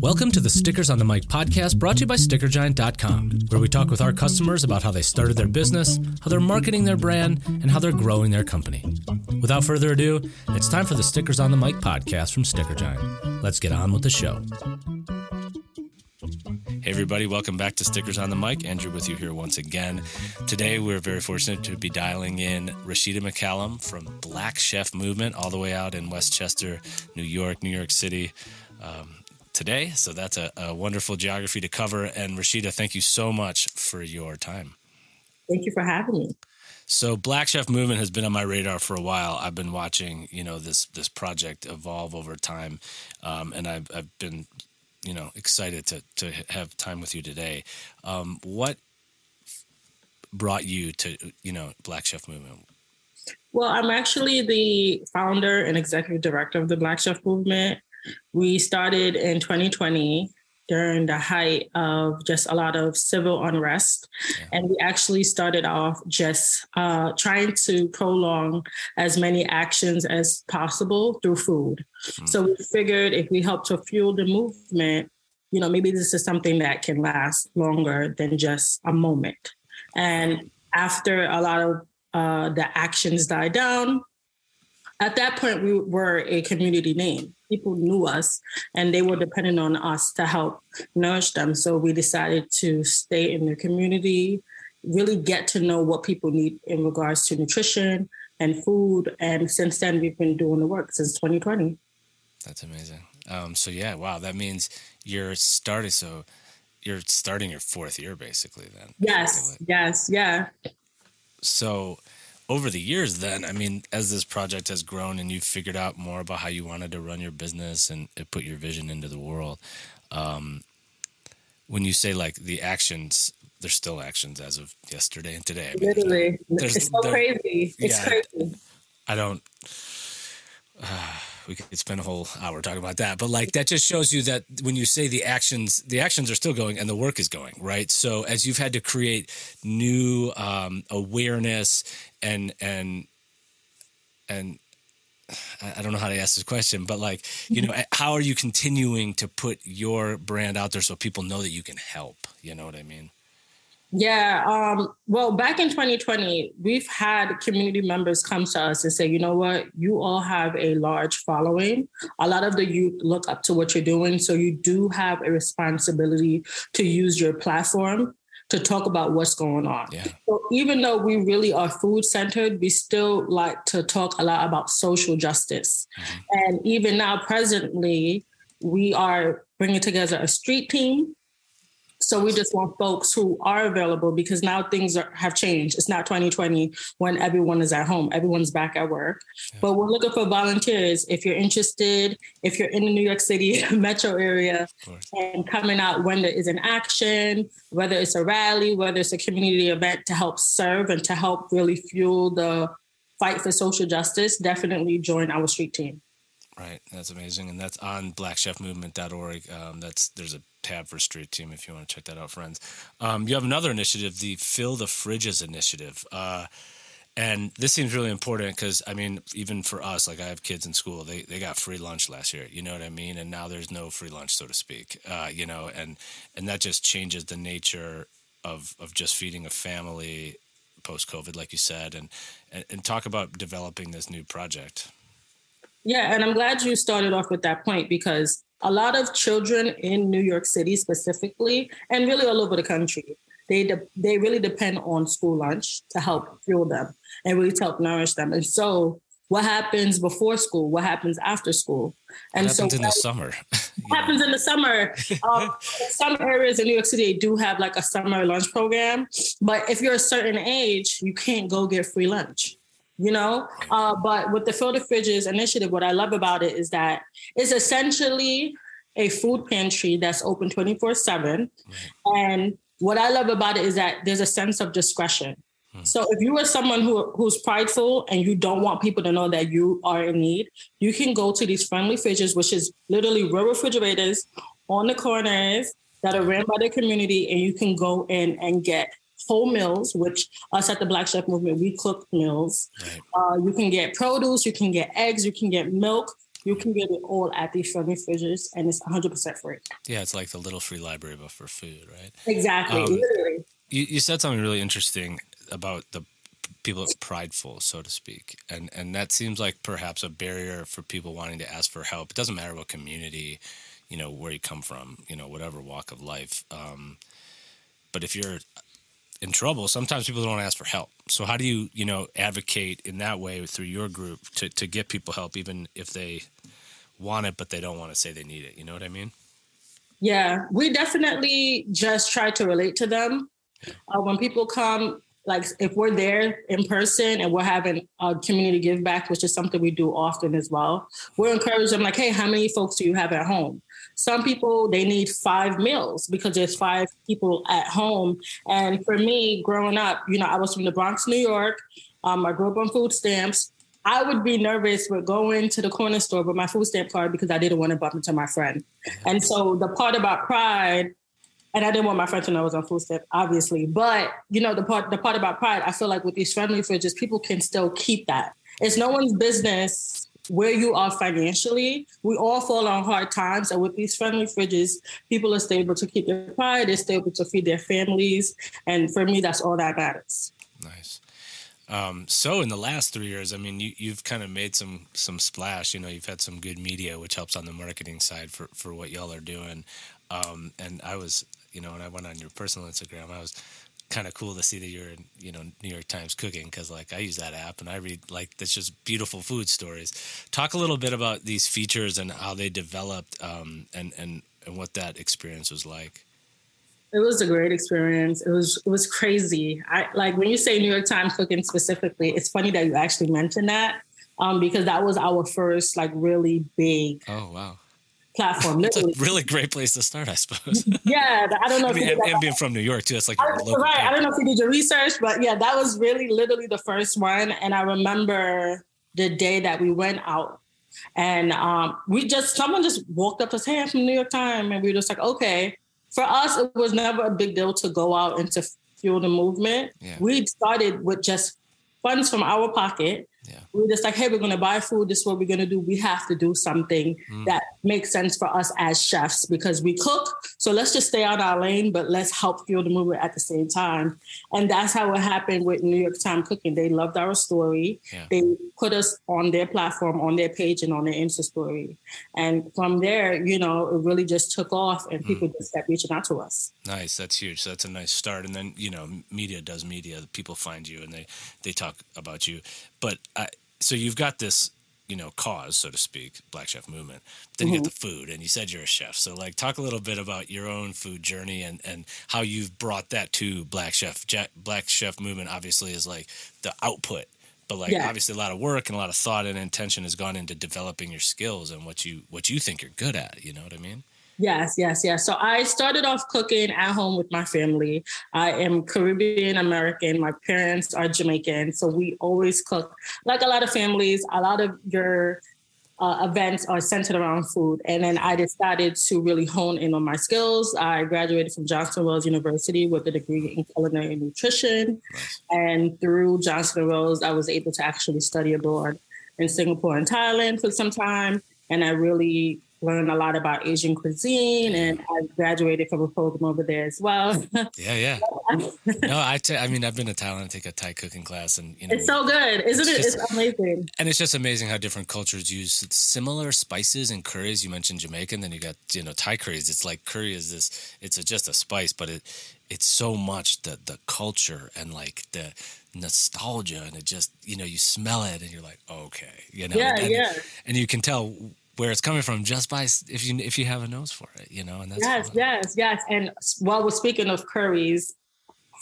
Welcome to the Stickers on the Mic podcast brought to you by StickerGiant.com, where we talk with our customers about how they started their business, how they're marketing their brand, and how they're growing their company. Without further ado, it's time for the Stickers on the Mic podcast from Sticker Giant. Let's get on with the show. Hey, everybody, welcome back to Stickers on the Mic. Andrew with you here once again. Today, we're very fortunate to be dialing in Rashida McCallum from Black Chef Movement, all the way out in Westchester, New York, New York City. Um, today. So that's a, a, wonderful geography to cover. And Rashida, thank you so much for your time. Thank you for having me. So Black Chef Movement has been on my radar for a while. I've been watching, you know, this this project evolve over time, um, and I've, I've been you know excited to to have time with you today. Um, what brought you to you know Black Chef Movement? Well, I'm actually the founder and executive director of the Black Chef Movement. We started in 2020 during the height of just a lot of civil unrest. Yeah. And we actually started off just uh, trying to prolong as many actions as possible through food. Mm. So we figured if we help to fuel the movement, you know, maybe this is something that can last longer than just a moment. And after a lot of uh, the actions died down, at that point, we were a community name people knew us and they were depending on us to help nourish them. So we decided to stay in the community, really get to know what people need in regards to nutrition and food. And since then, we've been doing the work since 2020. That's amazing. Um, so yeah, wow, that means you're starting. So you're starting your fourth year, basically. Then yes, yes, yeah. So over the years then i mean as this project has grown and you've figured out more about how you wanted to run your business and put your vision into the world um, when you say like the actions there's still actions as of yesterday and today I mean, literally. there's, it's so crazy. It's yeah, crazy. I don't uh, we could spend a whole hour talking about that but like that just shows you that when you say the actions the actions are still going and the work is going right so as you've had to create new um, awareness and and and I don't know how to ask this question, but like, you know, how are you continuing to put your brand out there so people know that you can help? You know what I mean? Yeah. Um, well, back in 2020, we've had community members come to us and say, you know what, you all have a large following. A lot of the youth look up to what you're doing. So you do have a responsibility to use your platform to talk about what's going on. Yeah. So even though we really are food centered, we still like to talk a lot about social justice. Mm-hmm. And even now, presently, we are bringing together a street team so we just want folks who are available because now things are, have changed. It's not 2020 when everyone is at home, everyone's back at work. Yeah. But we're looking for volunteers. If you're interested, if you're in the New York City metro area and coming out when there is an action, whether it's a rally, whether it's a community event to help serve and to help really fuel the fight for social justice, definitely join our street team. Right, that's amazing, and that's on BlackChefMovement.org. Um, that's there's a tab for Street Team if you want to check that out, friends. Um, you have another initiative, the Fill the Fridges initiative. Uh, and this seems really important because I mean, even for us, like I have kids in school, they they got free lunch last year. You know what I mean? And now there's no free lunch, so to speak. Uh, you know, and and that just changes the nature of of just feeding a family post COVID, like you said. And, and and talk about developing this new project. Yeah, and I'm glad you started off with that point because a lot of children in New York City specifically, and really all over the country, they de- they really depend on school lunch to help fuel them and really to help nourish them. And so, what happens before school? What happens after school? And what happens so, in the summer? what happens in the summer? Um, some areas in New York City do have like a summer lunch program, but if you're a certain age, you can't go get free lunch you know? Uh, but with the fill the fridges initiative what i love about it is that it's essentially a food pantry that's open 24 7 and what i love about it is that there's a sense of discretion. Hmm. so if you are someone who, who's prideful and you don't want people to know that you are in need you can go to these friendly fridges which is literally real refrigerators on the corners that are ran by the community and you can go in and get whole meals, which us at the Black Chef Movement, we cook meals. Right. Uh, you can get produce, you can get eggs, you can get milk. You can get it all at these friendly fridges, and it's 100% free. Yeah, it's like the little free library, but for food, right? Exactly, um, literally. You, you said something really interesting about the people prideful, so to speak, and and that seems like perhaps a barrier for people wanting to ask for help. It doesn't matter what community, you know, where you come from, you know, whatever walk of life. Um, but if you're in trouble, sometimes people don't ask for help. So how do you, you know, advocate in that way through your group to, to get people help, even if they want it, but they don't want to say they need it. You know what I mean? Yeah, we definitely just try to relate to them. Uh, when people come, like if we're there in person and we're having a community give back, which is something we do often as well, we're encouraging them like, hey, how many folks do you have at home? Some people they need five meals because there's five people at home. And for me, growing up, you know, I was from the Bronx, New York. Um, I grew up on food stamps. I would be nervous with going to the corner store with my food stamp card because I didn't want to bump into my friend. And so the part about pride, and I didn't want my friend to know I was on food stamp, obviously. But you know, the part the part about pride, I feel like with these friendly fridges, people can still keep that. It's no one's business where you are financially. We all fall on hard times. And with these friendly fridges, people are stable to keep their pride, they're stable to feed their families. And for me, that's all that matters. Nice. Um, so in the last three years, I mean, you, have kind of made some some splash. You know, you've had some good media, which helps on the marketing side for for what y'all are doing. Um, and I was, you know, when I went on your personal Instagram, I was kind of cool to see that you're in, you know, New York Times cooking because like I use that app and I read like that's just beautiful food stories. Talk a little bit about these features and how they developed, um, and and and what that experience was like. It was a great experience. It was it was crazy. I like when you say New York Times cooking specifically. It's funny that you actually mentioned that um, because that was our first like really big. Oh wow platform. It's a really great place to start, I suppose. yeah, I don't know. I mean, and, and, being from New York too, it's like right. Paper. I don't know if you did your research, but yeah, that was really literally the first one. And I remember the day that we went out, and um, we just someone just walked up to us, "Hey, I'm from New York Times," and we were just like, "Okay." For us, it was never a big deal to go out and to fuel the movement. Yeah. We started with just funds from our pocket yeah. We're just like, hey, we're going to buy food. This is what we're going to do. We have to do something mm. that makes sense for us as chefs because we cook. So let's just stay on our lane, but let's help fuel the movement at the same time. And that's how it happened with New York Times Cooking. They loved our story. Yeah. They put us on their platform, on their page, and on their Insta story. And from there, you know, it really just took off, and mm. people just kept reaching out to us. Nice. That's huge. So that's a nice start. And then you know, media does media. People find you and they they talk about you. But I, so you've got this you know cause so to speak black chef movement then mm-hmm. you get mm-hmm. the food and you said you're a chef so like talk a little bit about your own food journey and and how you've brought that to black chef black chef movement obviously is like the output but like yeah. obviously a lot of work and a lot of thought and intention has gone into developing your skills and what you what you think you're good at you know what i mean Yes, yes, yes. So I started off cooking at home with my family. I am Caribbean American. My parents are Jamaican. So we always cook. Like a lot of families, a lot of your uh, events are centered around food. And then I decided to really hone in on my skills. I graduated from Johnson Wales University with a degree in culinary nutrition. And through Johnson Wales, I was able to actually study abroad in Singapore and Thailand for some time. And I really learned a lot about Asian cuisine, and I graduated from a program over there as well. yeah, yeah. no, I, t- I mean, I've been to Thailand to take a Thai cooking class, and you know, it's so good, isn't it's it? Just, it's amazing. And it's just amazing how different cultures use similar spices and curries. You mentioned Jamaican, then you got you know Thai curries. It's like curry is this. It's a, just a spice, but it it's so much the the culture and like the nostalgia, and it just you know you smell it, and you're like, okay, you know, yeah, and, yeah, and you can tell where it's coming from just by if you if you have a nose for it, you know. And that's yes, yes, yes. And while we're speaking of curries,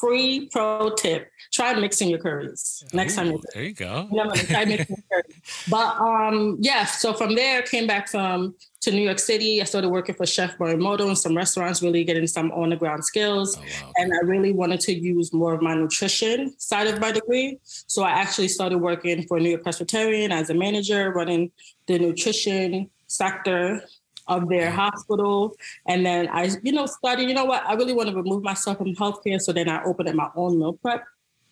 free pro tip: try mixing your curries next Ooh, time. You there you go. try mixing curries. But um, yeah. So from there, came back from to New York City. I started working for Chef Morimoto in some restaurants, really getting some on the ground skills. Oh, wow. And I really wanted to use more of my nutrition side of my degree. So I actually started working for New York Presbyterian as a manager, running the nutrition sector of their hospital. And then I, you know, started, you know what, I really want to remove myself from healthcare. So then I opened up my own meal prep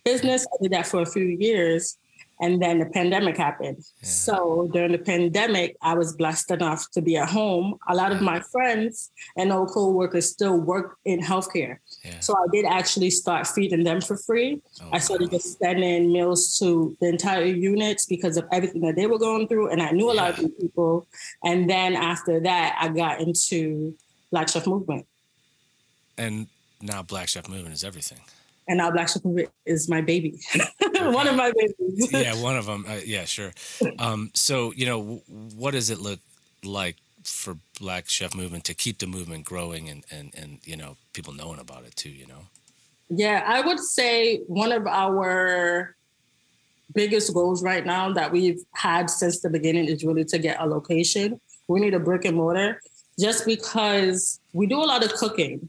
business. I did that for a few years. And then the pandemic happened. Yeah. So during the pandemic, I was blessed enough to be at home. A lot of my friends and old co-workers still work in healthcare. Yeah. So I did actually start feeding them for free. Oh, I started wow. just sending meals to the entire units because of everything that they were going through. And I knew a lot of people. And then after that, I got into Black Chef Movement. And now Black Chef Movement is everything and now Black Chef Movement is my baby, one of my babies. yeah, one of them. Uh, yeah, sure. Um, so you know, what does it look like for Black Chef Movement to keep the movement growing and and and you know people knowing about it too? You know. Yeah, I would say one of our biggest goals right now that we've had since the beginning is really to get a location. We need a brick and mortar just because we do a lot of cooking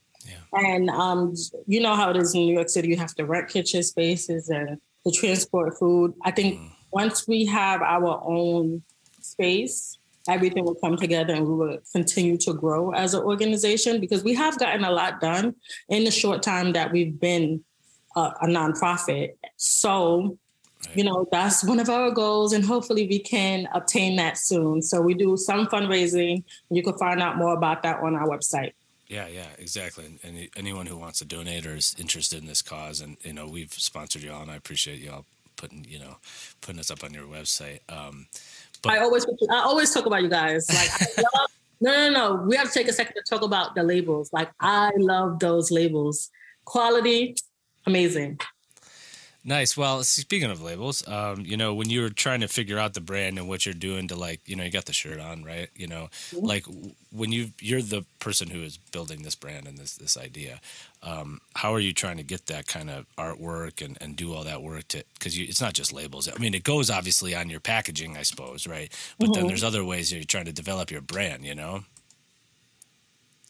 and um, you know how it is in New York City, you have to rent kitchen spaces and to transport food. I think mm. once we have our own space, everything will come together and we will continue to grow as an organization because we have gotten a lot done in the short time that we've been a, a nonprofit. So, you know, that's one of our goals, and hopefully we can obtain that soon. So, we do some fundraising. You can find out more about that on our website. Yeah, yeah, exactly. And anyone who wants to donate or is interested in this cause, and you know, we've sponsored y'all, and I appreciate y'all putting you know putting us up on your website. Um, but I always I always talk about you guys. Like, love, no, no, no. We have to take a second to talk about the labels. Like, I love those labels. Quality, amazing. Nice. Well, speaking of labels, um, you know, when you were trying to figure out the brand and what you're doing to like, you know, you got the shirt on, right? You know, mm-hmm. like when you you're the person who is building this brand and this this idea. Um, how are you trying to get that kind of artwork and, and do all that work to because it's not just labels. I mean, it goes obviously on your packaging, I suppose, right? But mm-hmm. then there's other ways you're trying to develop your brand. You know.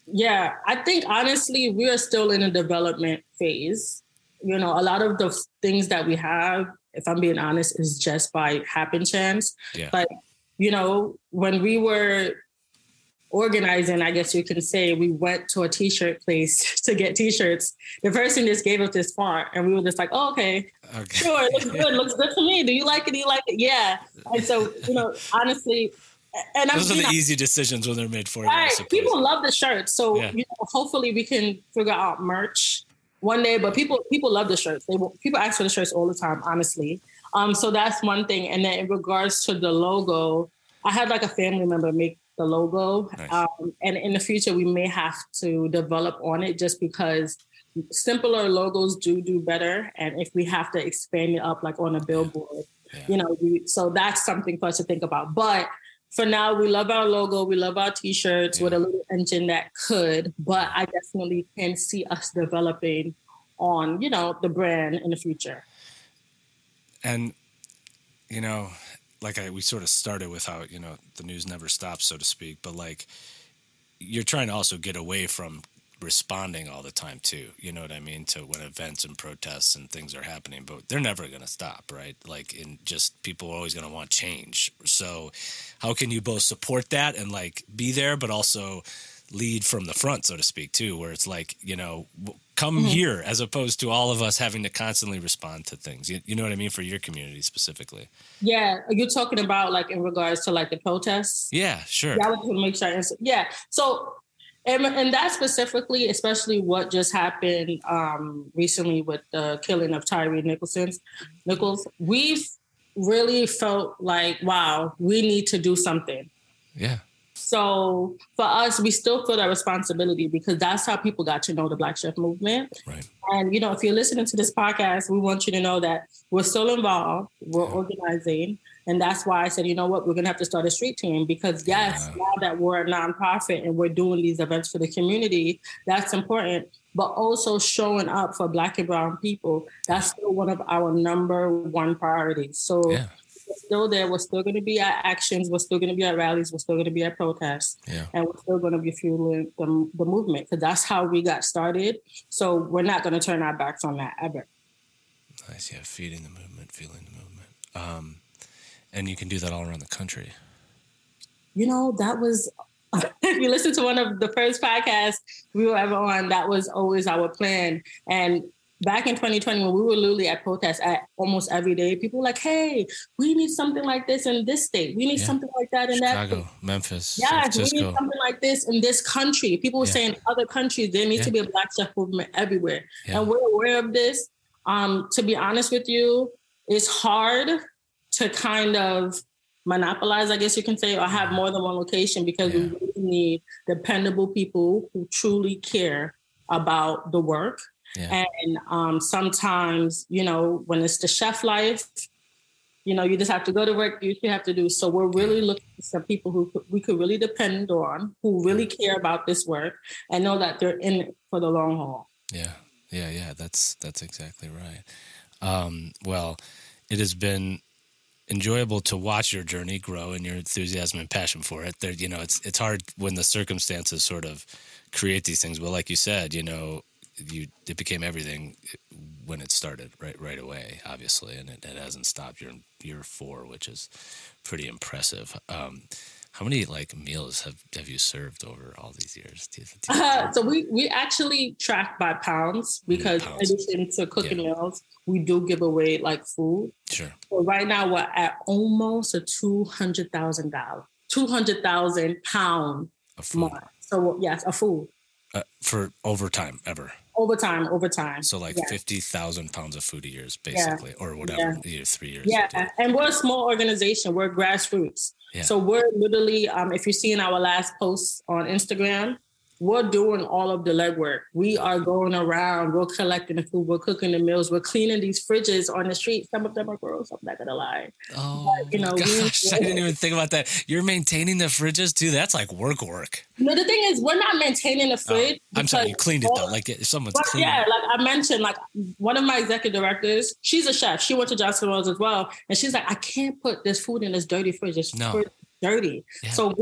Yeah, I think honestly, we are still in a development phase you know, a lot of the things that we have, if I'm being honest, is just by happen chance. Yeah. But, you know, when we were organizing, I guess you can say, we went to a t-shirt place to get t-shirts. The person just gave us this font and we were just like, oh, okay, okay. sure, it looks good, looks good to me. Do you like it? Do you like it? Yeah. And so, you know, honestly, and those I'm, are the know, easy decisions when they're made for right. you. People love the shirt, so yeah. you know, hopefully we can figure out merch one day, but people people love the shirts. They people ask for the shirts all the time, honestly. Um, so that's one thing. And then in regards to the logo, I had like a family member make the logo, nice. um, and in the future we may have to develop on it just because simpler logos do do better. And if we have to expand it up, like on a billboard, yeah. you know, we, so that's something for us to think about. But for now, we love our logo. We love our t-shirts yeah. with a little engine that could, but I definitely can see us developing on, you know, the brand in the future. And, you know, like I, we sort of started with how, you know, the news never stops, so to speak, but like you're trying to also get away from responding all the time too you know what i mean to when events and protests and things are happening but they're never going to stop right? Like in just people are always going to want change. So how can you both support that and like be there but also lead from the front so to speak too where it's like you know come mm-hmm. here as opposed to all of us having to constantly respond to things. You, you know what i mean for your community specifically. Yeah are you talking about like in regards to like the protests? Yeah sure. Yeah i want to make sure yeah so and, and that specifically, especially what just happened um, recently with the killing of Tyree Nicholson, Nichols, we've really felt like, wow, we need to do something. Yeah. So for us, we still feel that responsibility because that's how people got to know the Black Chef movement. Right. And you know, if you're listening to this podcast, we want you to know that we're still involved. We're yeah. organizing. And that's why I said, you know what, we're going to have to start a street team because, yes, yeah. now that we're a nonprofit and we're doing these events for the community, that's important. But also showing up for Black and Brown people, that's still one of our number one priorities. So, yeah. still there. We're still going to be at actions. We're still going to be at rallies. We're still going to be at protests. Yeah. And we're still going to be fueling the, the movement because that's how we got started. So, we're not going to turn our backs on that ever. Nice. Yeah. Feeding the movement, feeling the movement. Um, and you can do that all around the country. You know, that was if you listen to one of the first podcasts we were ever on, that was always our plan. And back in 2020 when we were literally at protests at almost every day, people were like, "Hey, we need something like this in this state. We need yeah. something like that in Chicago, that." Chicago, Memphis, yeah, we need something like this in this country. People were yeah. saying other countries there needs yeah. to be a Black chef movement everywhere, and we're aware of this. Um, to be honest with you, it's hard to kind of monopolize, I guess you can say, or have more than one location because we really need dependable people who truly care about the work yeah. And um, sometimes, you know, when it's the chef life, you know, you just have to go to work, you have to do. So we're really looking for some people who we could really depend on, who really care about this work and know that they're in it for the long haul. Yeah. Yeah. Yeah. That's, that's exactly right. Um, well, it has been enjoyable to watch your journey grow and your enthusiasm and passion for it. There, you know, it's it's hard when the circumstances sort of create these things. But like you said, you know, you it became everything when it started right right away obviously and it, it hasn't stopped you're in year four which is pretty impressive um, how many like meals have, have you served over all these years do you, do you uh, so we we actually track by pounds because pounds. in addition to cooking yeah. meals we do give away like food. Sure. So right now we're at almost a $200000 $200000 pound mark. So yes a food. Uh, for overtime ever overtime, overtime. So like yeah. fifty thousand pounds of food a year is basically, yeah. or whatever, yeah. three years. Yeah, and we're a small organization. We're grassroots. So we're literally, um, if you see in our last post on Instagram, we're doing all of the legwork. We are going around, we're collecting the food, we're cooking the meals, we're cleaning these fridges on the street. Some of them are gross, I'm not gonna lie. Oh, but, you know, gosh, we, I didn't even think about that. You're maintaining the fridges too. That's like work work. No, the thing is, we're not maintaining the oh, fridge. Oh, I'm sorry, you cleaned it though. Like someone's cleaning. Yeah, like I mentioned, like one of my executive directors, she's a chef. She went to Johnson Wales as well, and she's like, I can't put this food in this dirty fridge. This no. fridge dirty. Yeah. So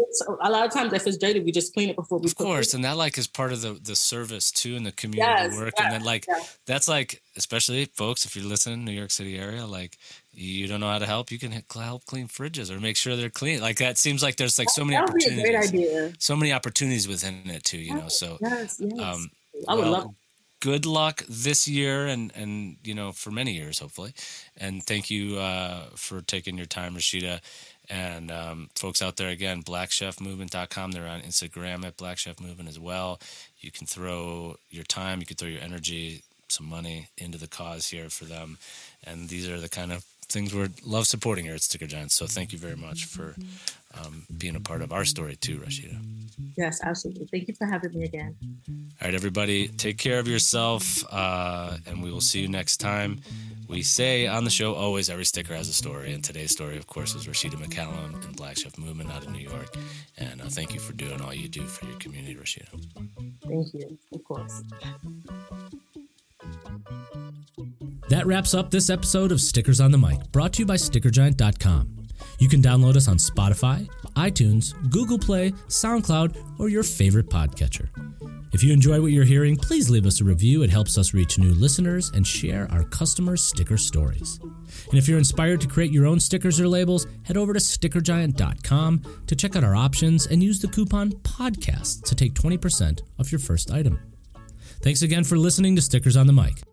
a lot of times if it's dirty, we just clean it before we. Of course, it. and that like is part of the the service too, and the community yes, work, yes, and then like yes. that's like especially folks if you're listening, New York City area, like you don't know how to help, you can help clean fridges or make sure they're clean. Like that seems like there's like so many opportunities. So many opportunities within it too, you know. So yes, yes. Um, I would well, love good luck this year and and you know for many years hopefully and thank you uh, for taking your time rashida and um, folks out there, again, blackchefmovement.com. They're on Instagram at Black Chef Movement as well. You can throw your time, you can throw your energy, some money into the cause here for them. And these are the kind of things we love supporting here at Sticker Giants. So thank you very much for um, being a part of our story too, Rashida. Yes, absolutely. Thank you for having me again. All right, everybody, take care of yourself, uh, and we will see you next time. We say on the show always every sticker has a story, and today's story, of course, is Rashida McCallum and Black Chef Movement out of New York. And uh, thank you for doing all you do for your community, Rashida. Thank you, of course. That wraps up this episode of Stickers on the Mic, brought to you by StickerGiant.com. You can download us on Spotify, iTunes, Google Play, SoundCloud, or your favorite podcatcher. If you enjoy what you're hearing, please leave us a review. It helps us reach new listeners and share our customers' sticker stories. And if you're inspired to create your own stickers or labels, head over to stickergiant.com to check out our options and use the coupon PODCAST to take 20% off your first item. Thanks again for listening to Stickers on the Mic.